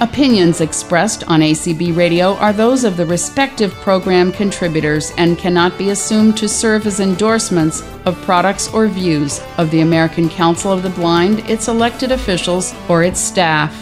Opinions expressed on ACB Radio are those of the respective program contributors and cannot be assumed to serve as endorsements of products or views of the American Council of the Blind, its elected officials, or its staff.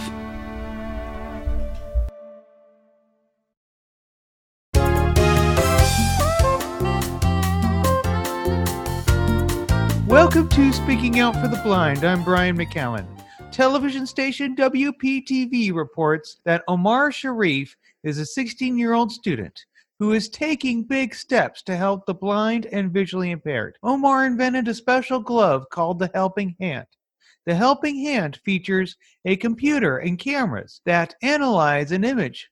Welcome to Speaking Out for the Blind. I'm Brian McCallan. Television station WPTV reports that Omar Sharif is a 16 year old student who is taking big steps to help the blind and visually impaired. Omar invented a special glove called the Helping Hand. The Helping Hand features a computer and cameras that analyze an image.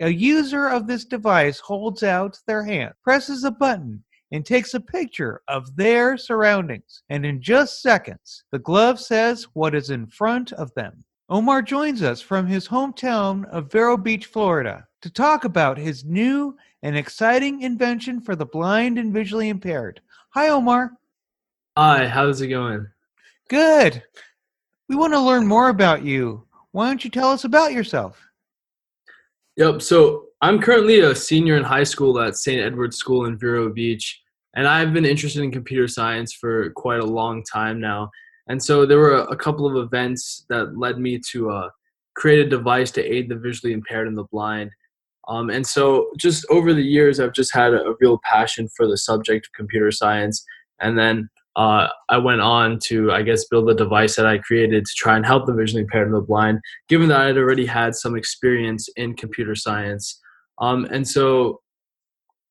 A user of this device holds out their hand, presses a button, and takes a picture of their surroundings. And in just seconds, the glove says what is in front of them. Omar joins us from his hometown of Vero Beach, Florida, to talk about his new and exciting invention for the blind and visually impaired. Hi, Omar. Hi, how's it going? Good. We want to learn more about you. Why don't you tell us about yourself? Yep, so I'm currently a senior in high school at St. Edward's School in Vero Beach, and I've been interested in computer science for quite a long time now. And so there were a couple of events that led me to uh, create a device to aid the visually impaired and the blind. Um, and so just over the years, I've just had a, real passion for the subject of computer science. And then uh, I went on to, I guess, build a device that I created to try and help the visually impaired and the blind, given that I had already had some experience in computer science. Um, and so,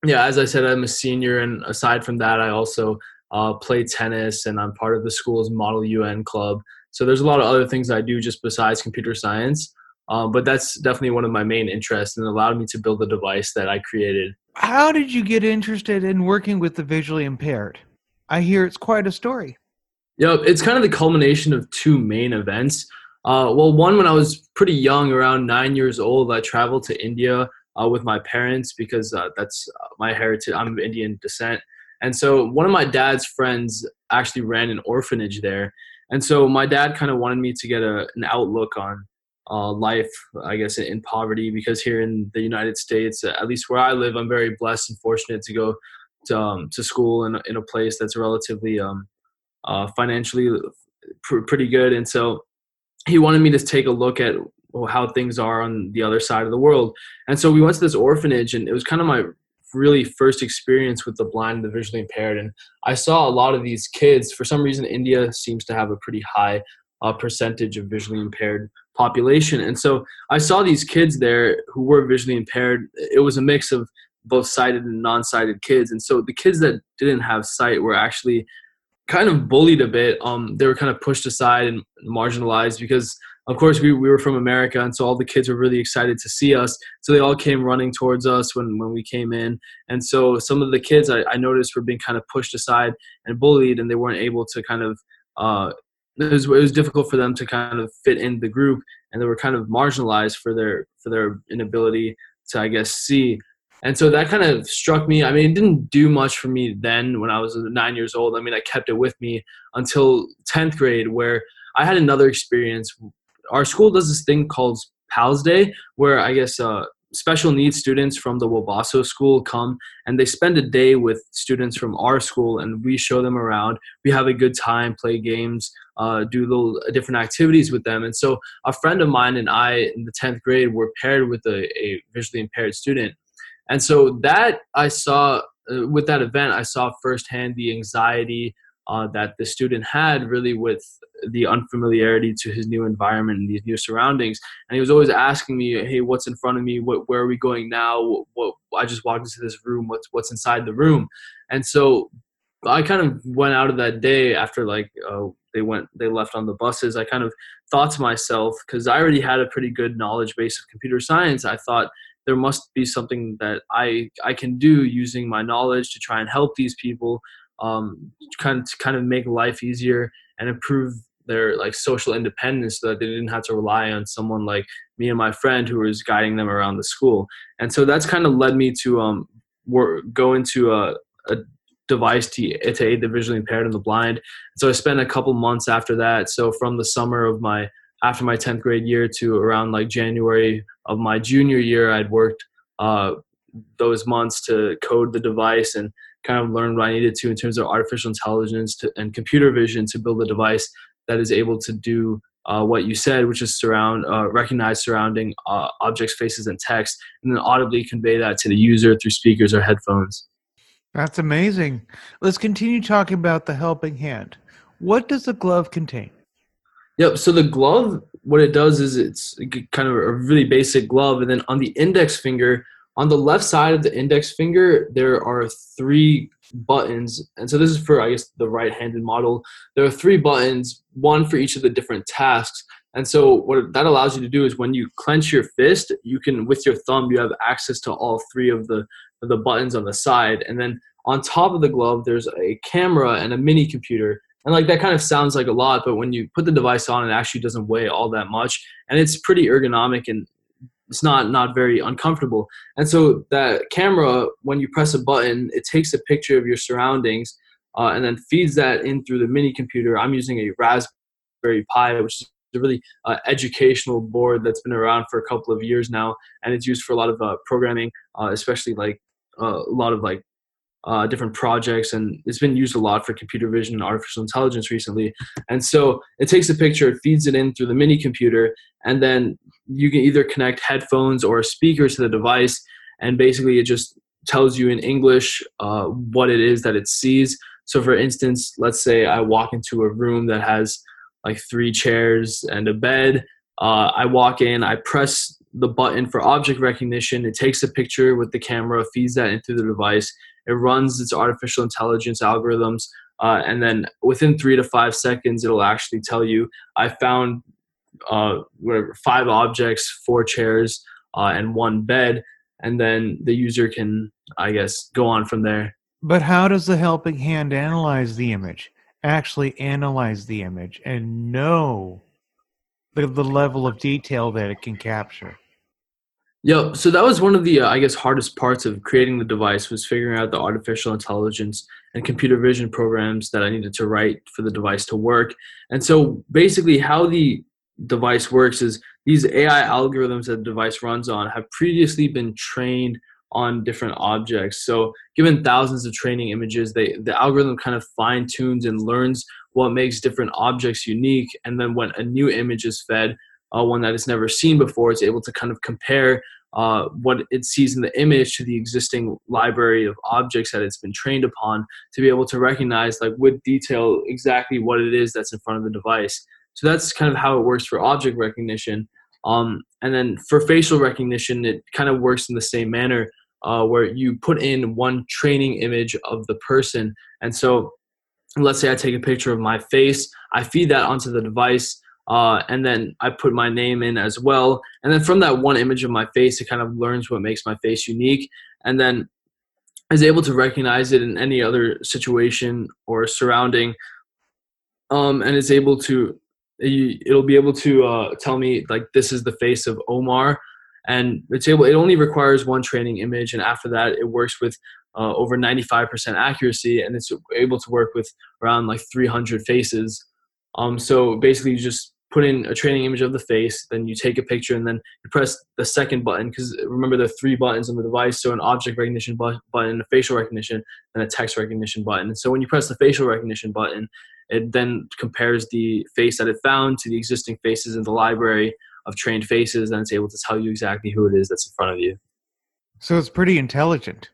yeah, as I said, I'm a senior, and aside from that, I also uh, play tennis, and I'm part of the school's Model UN club. So there's a lot of other things I do just besides computer science. Um, but that's definitely one of my main interests and allowed me to build the device that I created. How did you get interested in working with the visually impaired? I hear it's quite a story. Yep, it's kind of the culmination of two main events. Uh, well, one when I was pretty young, around nine years old, I traveled to India uh, with my parents because uh, that's uh, my heritage. I'm of Indian descent. And so one of my dad's friends actually ran an orphanage there. And so my dad kind of wanted me to get a, an outlook on uh, life, I guess, in poverty because here in the United States, at least where I live, I'm very blessed and fortunate to go to, um, to school in, in a place that's relatively um, uh, financially pr- pretty good. And so he wanted me to take a look at how things are on the other side of the world. And so we went to this orphanage, and it was kind of my really first experience with the blind and the visually impaired. And I saw a lot of these kids. For some reason, India seems to have a pretty high uh, percentage of visually impaired population. And so I saw these kids there who were visually impaired. It was a mix of both sighted and non-sighted kids. And so the kids that didn't have sight were actually kind of bullied a bit. Um, they were kind of pushed aside and marginalized because of course we, we were from america and so all the kids were really excited to see us. So they all came running towards us when, when we came in. And so some of the kids I, I noticed were being kind of pushed aside and bullied and they weren't able to kind of uh, it, was, it was difficult for them to kind of fit in the group and they were kind of marginalized for their for their inability to i guess see. And so that kind of struck me. I mean it didn't do much for me then when i was nine years old. I mean i kept it with me until 10th grade where i had another experience our school does this thing called Pals Day, where I guess uh, special needs students from the Wabasso school come and they spend a day with students from our school and we show them around. We have a good time, play games, uh, do little uh, different activities with them. And so a friend of mine and I in the 10th grade were paired with a, a visually impaired student. And so that I saw uh, with that event, I saw firsthand the anxiety, uh, that the student had really with the unfamiliarity to his new environment and these new surroundings. And he was always asking me, "Hey, what's in front of me? What, where are we going now? What, what, I just walked into this room. What's what's inside the room?" And so I kind of went out of that day after like uh, they went they left on the buses. I kind of thought to myself because I already had a pretty good knowledge base of computer science. I thought there must be something that I I can do using my knowledge to try and help these people um, kind of to kind of make life easier and improve their like social independence so that they didn't have to rely on someone like me and my friend who was guiding them around the school. And so that's kind of led me to um work, go into a, a device to, to aid the visually impaired and the blind. So i spent a couple months after that. So from the summer of my after my 10th grade year to around like January of my junior year, I'd worked uh, those months to code the device and kind of learned what I needed to in terms of artificial intelligence to, and computer vision to build a device that is able to do uh, what you said, which is surround uh, recognize surrounding uh, objects, faces, and text, and then audibly convey that to the user through speakers or headphones. That's amazing. Let's continue talking about the helping hand. What does the glove contain? Yep. So the glove, what it does is it's kind of a really basic glove, and then on the index finger, on the left side of the index finger, there are three buttons. And so this is for, I guess, the right-handed model. There are three buttons, one for each of the different tasks. And so what that allows you to do is when you clench your fist, you can, with your thumb, you have access to all three of the, of the buttons on the side. And then on top of the glove, there's a camera and a mini computer. And like that kind of sounds like a lot, but when you put the device on, it actually doesn't weigh all that much. And it's pretty ergonomic and it's not not very uncomfortable. And so that camera, when you press a button, it takes a picture of your surroundings uh, and then feeds that in through the mini computer. I'm using a Raspberry Pi, which is a really uh, educational board that's been around for a couple of years now, and it's used for a lot of uh, programming, uh, especially like uh, a lot of like uh, different projects, and it's been used a lot for computer vision and artificial intelligence recently. And so it takes a picture, it feeds it in through the mini computer, and then you can either connect headphones or a speaker to the device, and basically it just tells you in English uh, what it is that it sees. So, for instance, let's say I walk into a room that has like three chairs and a bed. Uh, I walk in, I press the button for object recognition. It takes a picture with the camera, feeds that into the device. It runs its artificial intelligence algorithms, uh, and then within three to five seconds, it'll actually tell you, I found uh, whatever, five objects, four chairs, uh, and one bed, and then the user can, I guess, go on from there. But how does the helping hand analyze the image? Actually analyze the image and know the, the level of detail that it can capture. Yep. So that was one of the, uh, I guess, hardest parts of creating the device was figuring out the artificial intelligence and computer vision programs that I needed to write for the device to work. And so basically, how the device works is these AI algorithms that the device runs on have previously been trained on different objects. So given thousands of training images, they the algorithm kind of fine tunes and learns what makes different objects unique. And then when a new image is fed, uh, one that it's never seen before, it's able to kind of compare uh, what it sees in the image to the existing library of objects that it's been trained upon to be able to recognize like with detail exactly what it is that's in front of the device. So that's kind of how it works for object recognition. Um, and then for facial recognition, it kind of works in the same manner uh, where you put in one training image of the person. And so let's say I take a picture of my face, I feed that onto the device. Uh, and then I put my name in as well. And then from that one image of my face, it kind of learns what makes my face unique. And then is able to recognize it in any other situation or surrounding. Um, and is able to it'll be able to uh, tell me like this is the face of Omar, and it's able. It only requires one training image, and after that, it works with uh, over 95% accuracy, and it's able to work with around like 300 faces. Um, so basically, you just put in a training image of the face, then you take a picture, and then you press the second button because remember there are three buttons on the device. So an object recognition button, a facial recognition, and a text recognition button. And so when you press the facial recognition button, it then compares the face that it found to the existing faces in the library of trained faces, and it's able to tell you exactly who it is that's in front of you. So it's pretty intelligent.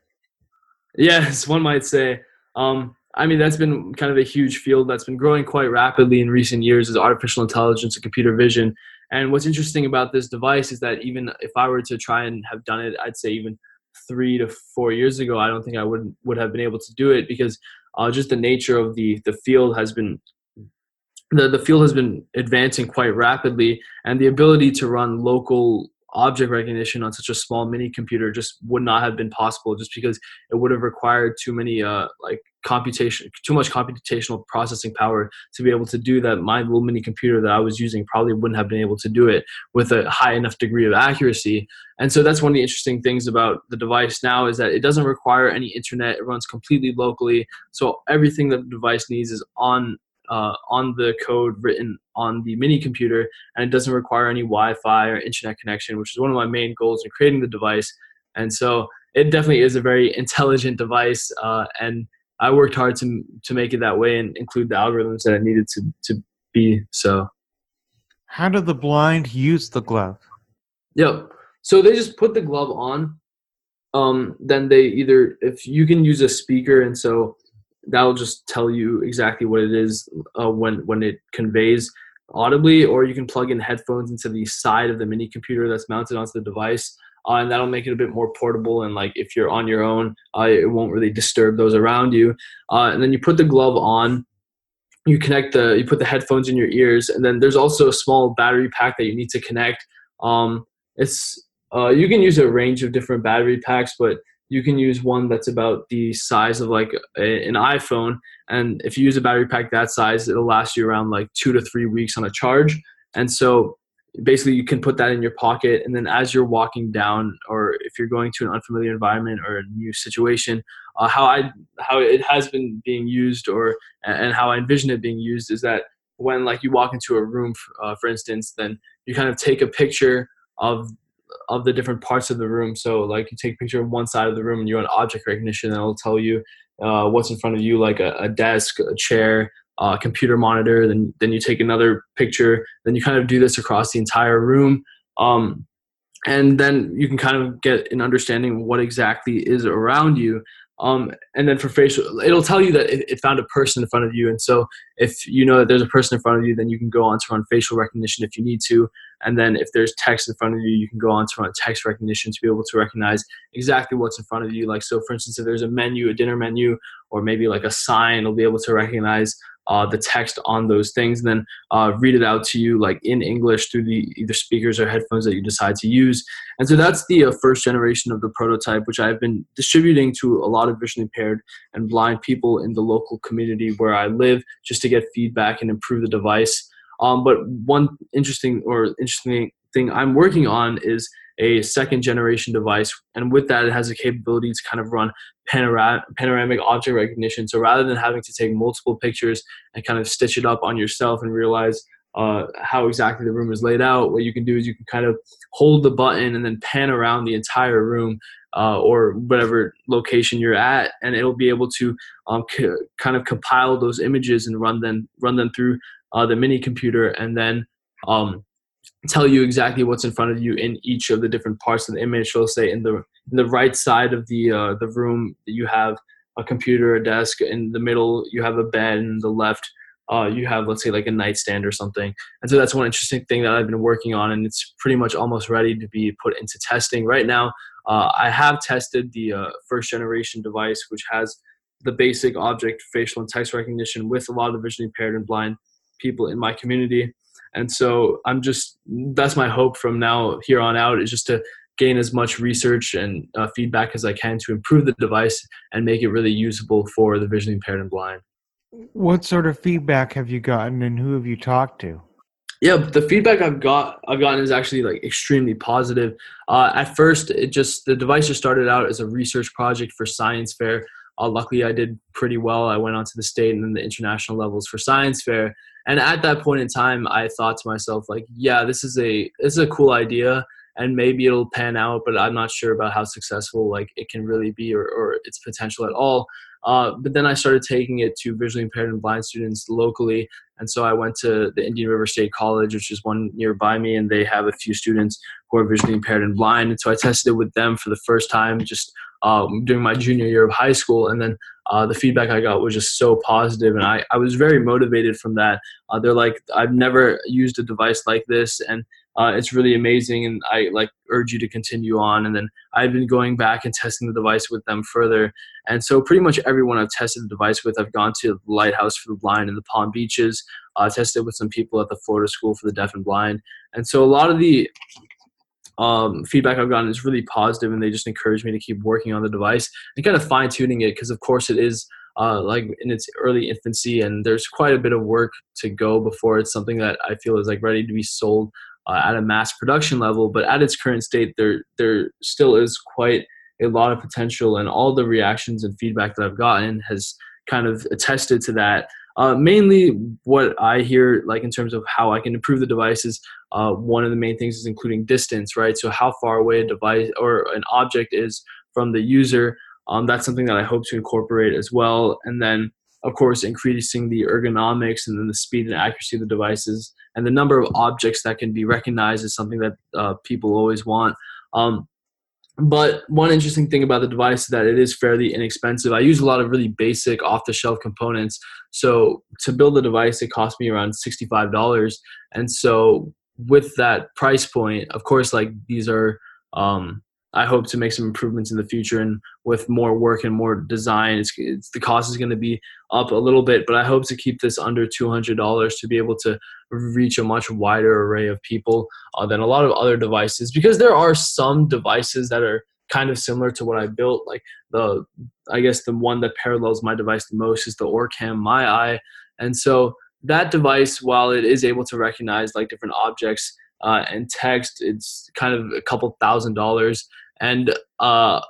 Yes, one might say. Um, I mean, that's been kind of a huge field that's been growing quite rapidly in recent years is artificial intelligence and computer vision. And what's interesting about this device is that even if I were to try and have done it, I'd say even three to four years ago, I don't think I would would have been able to do it because uh, just the nature of the the field has been the, the field has been advancing quite rapidly and the ability to run local object recognition on such a small mini computer just would not have been possible just because it would have required too many uh, like computation too much computational processing power to be able to do that. My little mini computer that i was using probably wouldn't have been able to do it with a high enough degree of accuracy. And so that's one of the interesting things about the device now is that it doesn't require any internet. It runs completely locally. So everything that the device needs is on uh, on the code written on the mini computer, and it doesn't require any Wi-Fi or internet connection, which is one of my main goals in creating the device. And so it definitely is a very intelligent device, uh, and I worked hard to to make it that way and include the algorithms that it needed to to be. So, how do the blind use the glove? Yep. So they just put the glove on. Um, then they either if you can use a speaker, and so that'll just tell you exactly what it is uh, when when it conveys audibly, or you can plug in headphones into the side of the mini computer that's mounted onto the device uh, and that'll make it a bit more portable. And like if you're on your own, uh, it won't really disturb those around you. Uh, and then you put the glove on. You connect the, you put the headphones in your ears, and then there's also a small battery pack that you need to connect. Um, it's uh, you can use a range of different battery packs, but you can use one that's about the size of like a, an iPhone. And if you use a battery pack that size, it'll last you around like two to three weeks on a charge. And so basically you can put that in your pocket and then as you're walking down or if you're going to an unfamiliar environment or a new situation uh, how i how it has been being used or and how i envision it being used is that when like you walk into a room uh, for instance then you kind of take a picture of of the different parts of the room so like you take a picture of one side of the room and you're on object recognition and it'll tell you uh, what's in front of you like a, a desk a chair uh, computer monitor. Then then you take another picture. Then you kind of do this across the entire room. Um, and then you can kind of get an understanding of what exactly is around you. Um, and then for facial, it'll tell you that it, it, found a person in front of you. And so if you know that there's a person in front of you, then you can go on to run facial recognition if you need to. And then if there's text in front of you, you can go on to run text recognition to be able to recognize exactly what's in front of you. Like, so for instance, if there's a menu, a dinner menu, or maybe like a sign, it'll be able to recognize uh, the text on those things and then uh, read it out to you like in english through the either speakers or headphones that you decide to use and so that's the uh, first generation of the prototype which i've been distributing to a lot of visually impaired and blind people in the local community where i live just to get feedback and improve the device um, but one interesting or interesting thing i'm working on is a second generation device. And with that, it has the capability to kind of run panoramic, panoramic object recognition. So rather than having to take multiple pictures and kind of stitch it up on yourself and realize uh, how exactly the room is laid out, what you can do is you can kind of hold the button and then pan around the entire room uh, or whatever location you're at, and it'll be able to um, c- kind of compile those images and run them run them through uh, the mini computer, and then um, tell you exactly what's in front of you in each of the different parts of the image. So say in the in the right side of the uh, the room you have a computer, a desk. In the middle you have a bed. In the left uh, you have let's say like a nightstand or something. And so that's one interesting thing that I've been working on, and it's pretty much almost ready to be put into testing right now. Uh, I have tested the uh, first generation device, which has the basic object facial and text recognition with a lot of the visually impaired and blind people in my community. And so i'm just that's my hope from now here on out is just to gain as much research and uh, feedback as i can to improve the device and make it really usable for the visually impaired and blind. What sort of feedback have you gotten and who have you talked to? Yeah the feedback i've got i've gotten is actually like extremely positive. Uh, at first it just the device just started out as a research project for science fair uh, luckily i did pretty well. I went on to the state and then the international levels for science fair. And at that point in time i thought to myself like yeah this is a this is a cool idea and maybe it'll pan out but i'm not sure about how successful like it can really be or, or its potential at all uh, but then i started taking it to visually impaired and blind students locally and so i went to the indian river state college which is one nearby me and they have a few students who are visually impaired and blind and so i tested it with them for the first time just um, during my junior year of high school. And then uh, the feedback I got was just so positive, and I, I was very motivated from that. Uh, they're like, I've never used a device like this, and uh, it's really amazing, and I like urge you to continue on. And then I've been going back and testing the device with them further, and so pretty much everyone I've tested the device with, I've gone to the Lighthouse for the Blind in the Palm Beaches. I tested with some people at the Florida School for the Deaf and Blind, and so a lot of the um, feedback I've gotten is really positive, and they just encourage me to keep working on the device and kind of fine tuning it because, of course, it is uh, like in its early infancy, and there's quite a bit of work to go before it's something that I feel is like ready to be sold uh, at a mass production level. But at its current state, there there still is quite a lot of potential, and all the reactions and feedback that I've gotten has kind of attested to that. uh, mainly what I hear, like in terms of how I can improve the device, is uh, one of the main things is including distance, right? So how far away a device or an object is from the user. Um, that's something that I hope to incorporate as well. And then, of course, increasing the ergonomics and then the speed and accuracy of the devices and the number of objects that can be recognized is something that uh, people always want. Um, but one interesting thing about the device is that it is fairly inexpensive. I use a lot of really basic off-the-shelf components. So to build the device, it cost me around sixty-five dollars. And so with that price point, of course, like these are um, I hope to make some improvements in the future and with more work and more design, it's, it's the cost is going to be up a little bit, but I hope to keep this under $200 to be able to reach a much wider array of people uh, than a lot of other devices because there are some devices that are kind of similar to what I built. Like the, I guess the one that parallels my device the most is the Orcam MyEye. And so that device, while it is able to recognize like different objects, uh, and text, it's kind of a couple thousand dollars and uh,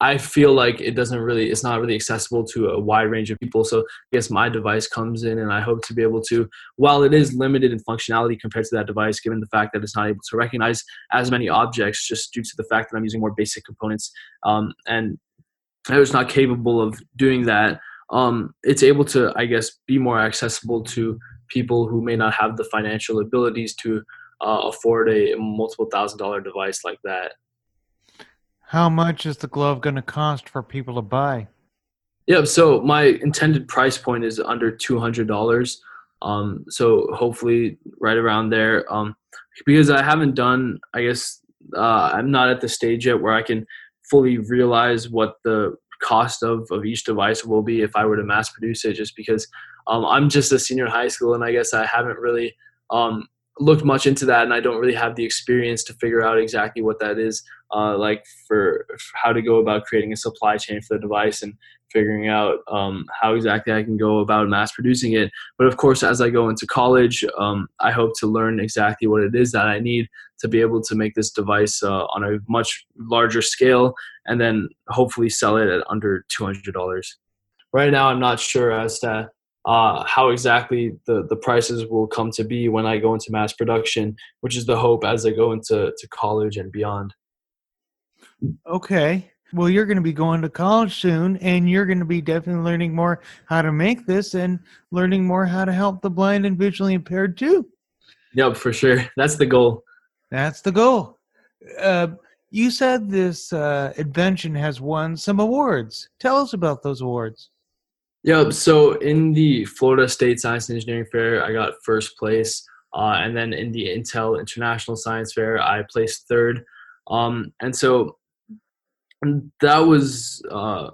I feel like it doesn't really, it's not really accessible to a wide range of people. So I guess my device comes in, and I hope to be able to, while it is limited in functionality compared to that device, given the fact that it's not able to recognize as many objects, just due to the fact that I'm using more basic components, um, and was not capable of doing that. Um, it's able to, I guess, be more accessible to people who may not have the financial abilities to uh, afford a multiple thousand dollar device like that. How much is the glove going to cost for people to buy? Yeah, so my intended price point is under two hundred dollars. Um, so hopefully right around there. Um, because I haven't done, I guess uh, I'm not at the stage yet where I can fully realize what the cost of, of each device will be if I were to mass produce it. Just because um, I'm just a senior in high school and I guess I haven't really um, looked much into that and I don't really have the experience to figure out exactly what that is uh, like for, for, how to go about creating a supply chain for the device and figuring out um, how exactly I can go about mass producing it. But of course, as I go into college, um, I hope to learn exactly what it is that I need to be able to make this device uh, on a much larger scale and then hopefully sell it at under $200. Right now, I'm not sure as to uh, how exactly the, the prices will come to be when I go into mass production, which is the hope as I go into to college and beyond. Okay. Well, you're going to be going to college soon, and you're going to be definitely learning more how to make this and learning more how to help the blind and visually impaired too. Yep, for sure. That's the goal. That's the goal. Uh, you said this uh, invention has won some awards. Tell us about those awards. Yep. So in the Florida State Science and Engineering Fair, I got first place. Uh, and then in the Intel International Science Fair, I placed third. Um, and so that was uh,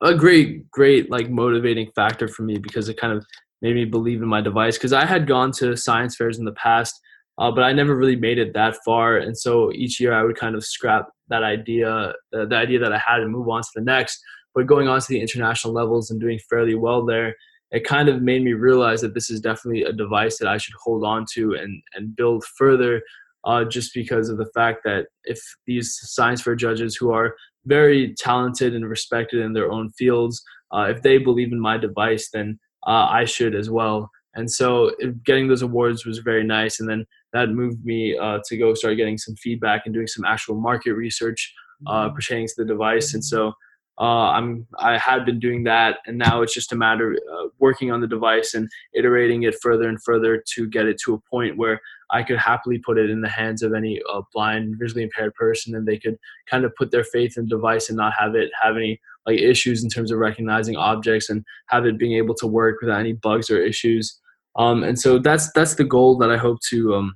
a great, great like motivating factor for me because it kind of made me believe in my device. Because I had gone to science fairs in the past, uh, but I never really made it that far. And so each year I would kind of scrap that idea, uh, the idea that I had, and move on to the next. But going on to the international levels and doing fairly well there, it kind of made me realize that this is definitely a device that I should hold on to and and build further. Uh, just because of the fact that if these science fair judges who are very talented and respected in their own fields. Uh, if they believe in my device, then uh, I should as well. And so getting those awards was very nice. And then that moved me uh, to go start getting some feedback and doing some actual market research uh, mm-hmm. pertaining to the device. And so uh, I'm I had been doing that, and now it's just a matter of uh, working on the device and iterating it further and further to get it to a point where I could happily put it in the hands of any uh, blind, visually impaired person, and they could kind of put their faith in the device and not have it have any like issues in terms of recognizing objects and have it being able to work without any bugs or issues. Um, and so that's that's the goal that I hope to um,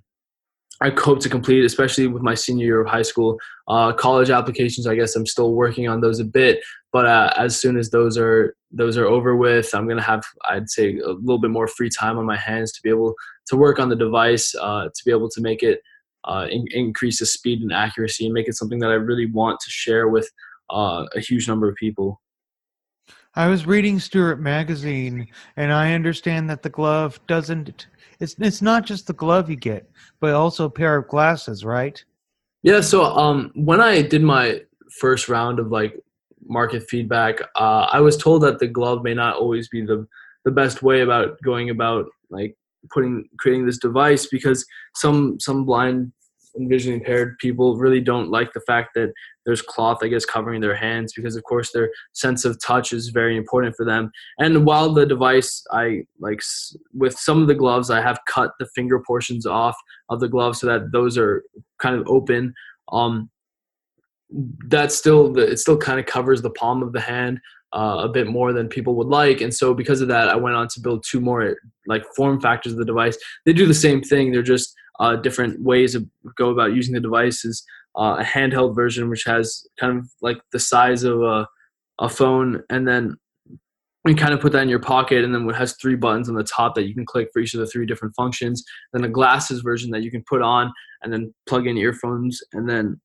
I hope to complete, especially with my senior year of high school. Uh, college applications, I guess I'm still working on those a bit, but uh, as soon as those are those are over with, I'm gonna have I'd say a little bit more free time on my hands to be able to work on the device, uh, to be able to make it uh, in, increase the speed and accuracy, and make it something that I really want to share with uh, a huge number of people. I was reading Stuart magazine, and I understand that the glove doesn't it's it's not just the glove you get, but also a pair of glasses, right? Yeah. So um, when I did my first round of like market feedback, uh, I was told that the glove may not always be the the best way about going about like putting creating this device because some some blind and visually impaired people really don't like the fact that there's cloth i guess covering their hands because of course their sense of touch is very important for them. And while the device i like with some of the gloves i have cut the finger portions off of the glove so that those are kind of open um that's still it still kind of covers the palm of the hand uh, a bit more than people would like. And so because of that i went on to build two more like form factors of the device. They do the same thing. They're just uh, different ways of go about using the devices uh, a handheld version which has kind of like the size of a, a phone and then you kind of put that in your pocket and then it has three buttons on the top that you can click for each of the three different functions then a glasses version that you can put on and then plug in earphones and then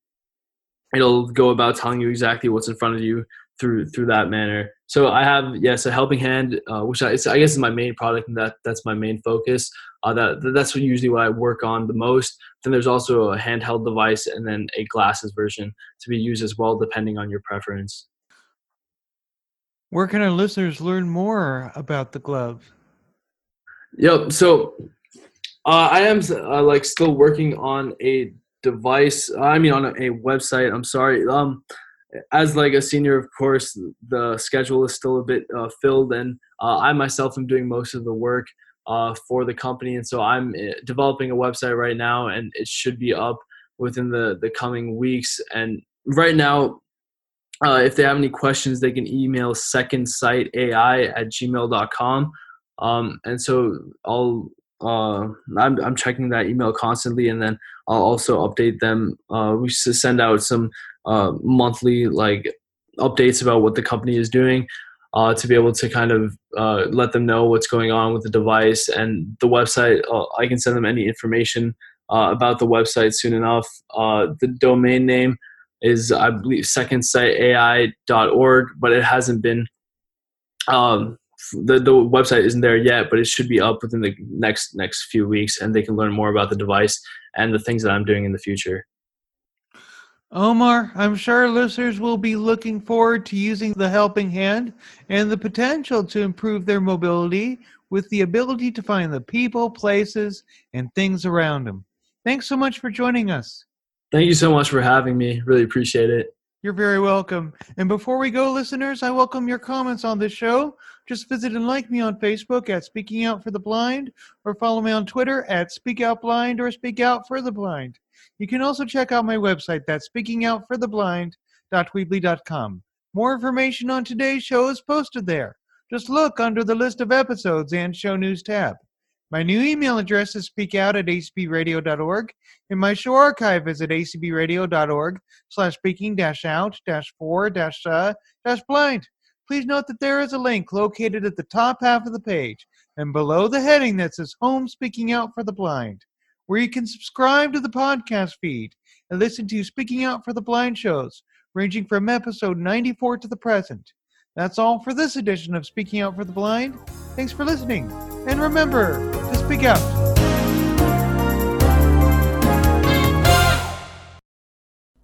it'll go about telling you exactly what's in front of you through through that manner. So I have yes a helping hand, uh, which I, I, guess is my main product, and that that's my main focus. Uh, that that's what usually what I work on the most. Then there's also a handheld device, and then a glasses version to be used as well, depending on your preference. Where can our listeners learn more about the glove? Yep. So uh, I am uh, like still working on a device. I mean, on a, a website. I'm sorry. Um, as like a senior, of course, the schedule is still a bit uh, filled, and uh, I myself am doing most of the work uh, for the company, and so I'm eh, developing a website right now, and it should be up within the the coming weeks. And right now, uh, if they have any questions, they can email secondsightai at gmail.com. Um, and so I'll uh, I'm I'm checking that email constantly, and then I'll also update them. Uh, we send out some uh, monthly like updates about what the company is doing uh, to be able to kind of uh, let them know what's going on with the device and the website. Uh, I can send them any information uh, about the website soon enough. Uh, the domain name is, I believe, secondsightai.org, but it hasn't been. Um, the, the website isn't there yet, but it should be up within the next next few weeks, and they can learn more about the device and the things that I'm doing in the future. Omar, I'm sure listeners will be looking forward to using the helping hand and the potential to improve their mobility with the ability to find the people, places, and things around them. Thanks so much for joining us. Thank you so much for having me. Really appreciate it. You're very welcome. And before we go, listeners, I welcome your comments on this show. Just visit and like me on Facebook at Speaking Out for the Blind, or follow me on Twitter at Speak Out Blind or Speak Out for the Blind. You can also check out my website, that's speakingoutfortheblind.weebly.com. More information on today's show is posted there. Just look under the list of episodes and show news tab. My new email address is speakout at acbradio.org, and my show archive is at acbradio.org slash speaking dash out dash four dash uh dash blind. Please note that there is a link located at the top half of the page and below the heading that says Home Speaking Out for the Blind where you can subscribe to the podcast feed and listen to Speaking Out for the Blind shows, ranging from episode 94 to the present. That's all for this edition of Speaking Out for the Blind. Thanks for listening, and remember to speak out.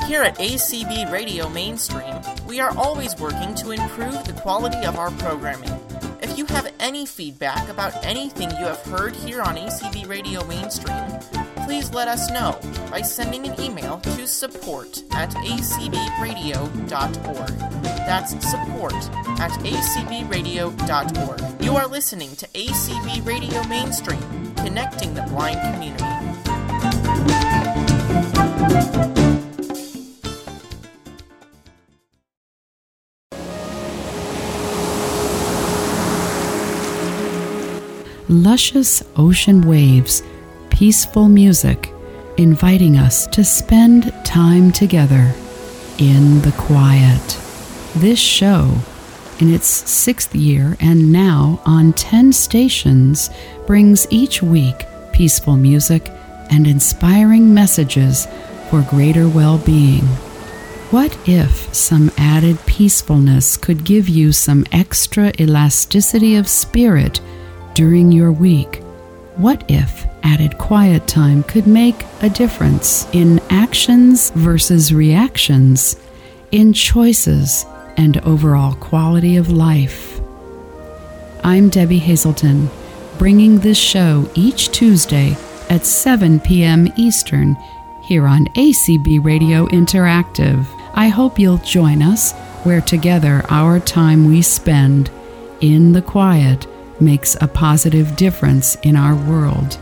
Here at ACB Radio Mainstream, we are always working to improve the quality of our programming. You have any feedback about anything you have heard here on ACB Radio Mainstream, please let us know by sending an email to support at acbradio.org. That's support at acbradio.org. You are listening to ACB Radio Mainstream, connecting the blind community. Luscious ocean waves, peaceful music, inviting us to spend time together in the quiet. This show, in its sixth year and now on 10 stations, brings each week peaceful music and inspiring messages for greater well being. What if some added peacefulness could give you some extra elasticity of spirit? During your week? What if added quiet time could make a difference in actions versus reactions, in choices and overall quality of life? I'm Debbie Hazelton, bringing this show each Tuesday at 7 p.m. Eastern here on ACB Radio Interactive. I hope you'll join us where together our time we spend in the quiet makes a positive difference in our world.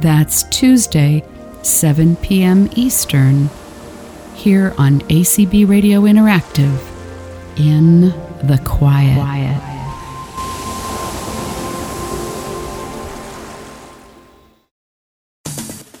That's Tuesday, 7 p.m. Eastern, here on ACB Radio Interactive in the quiet. quiet.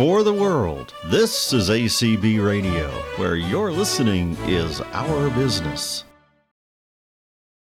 For the world, this is ACB Radio, where your listening is our business.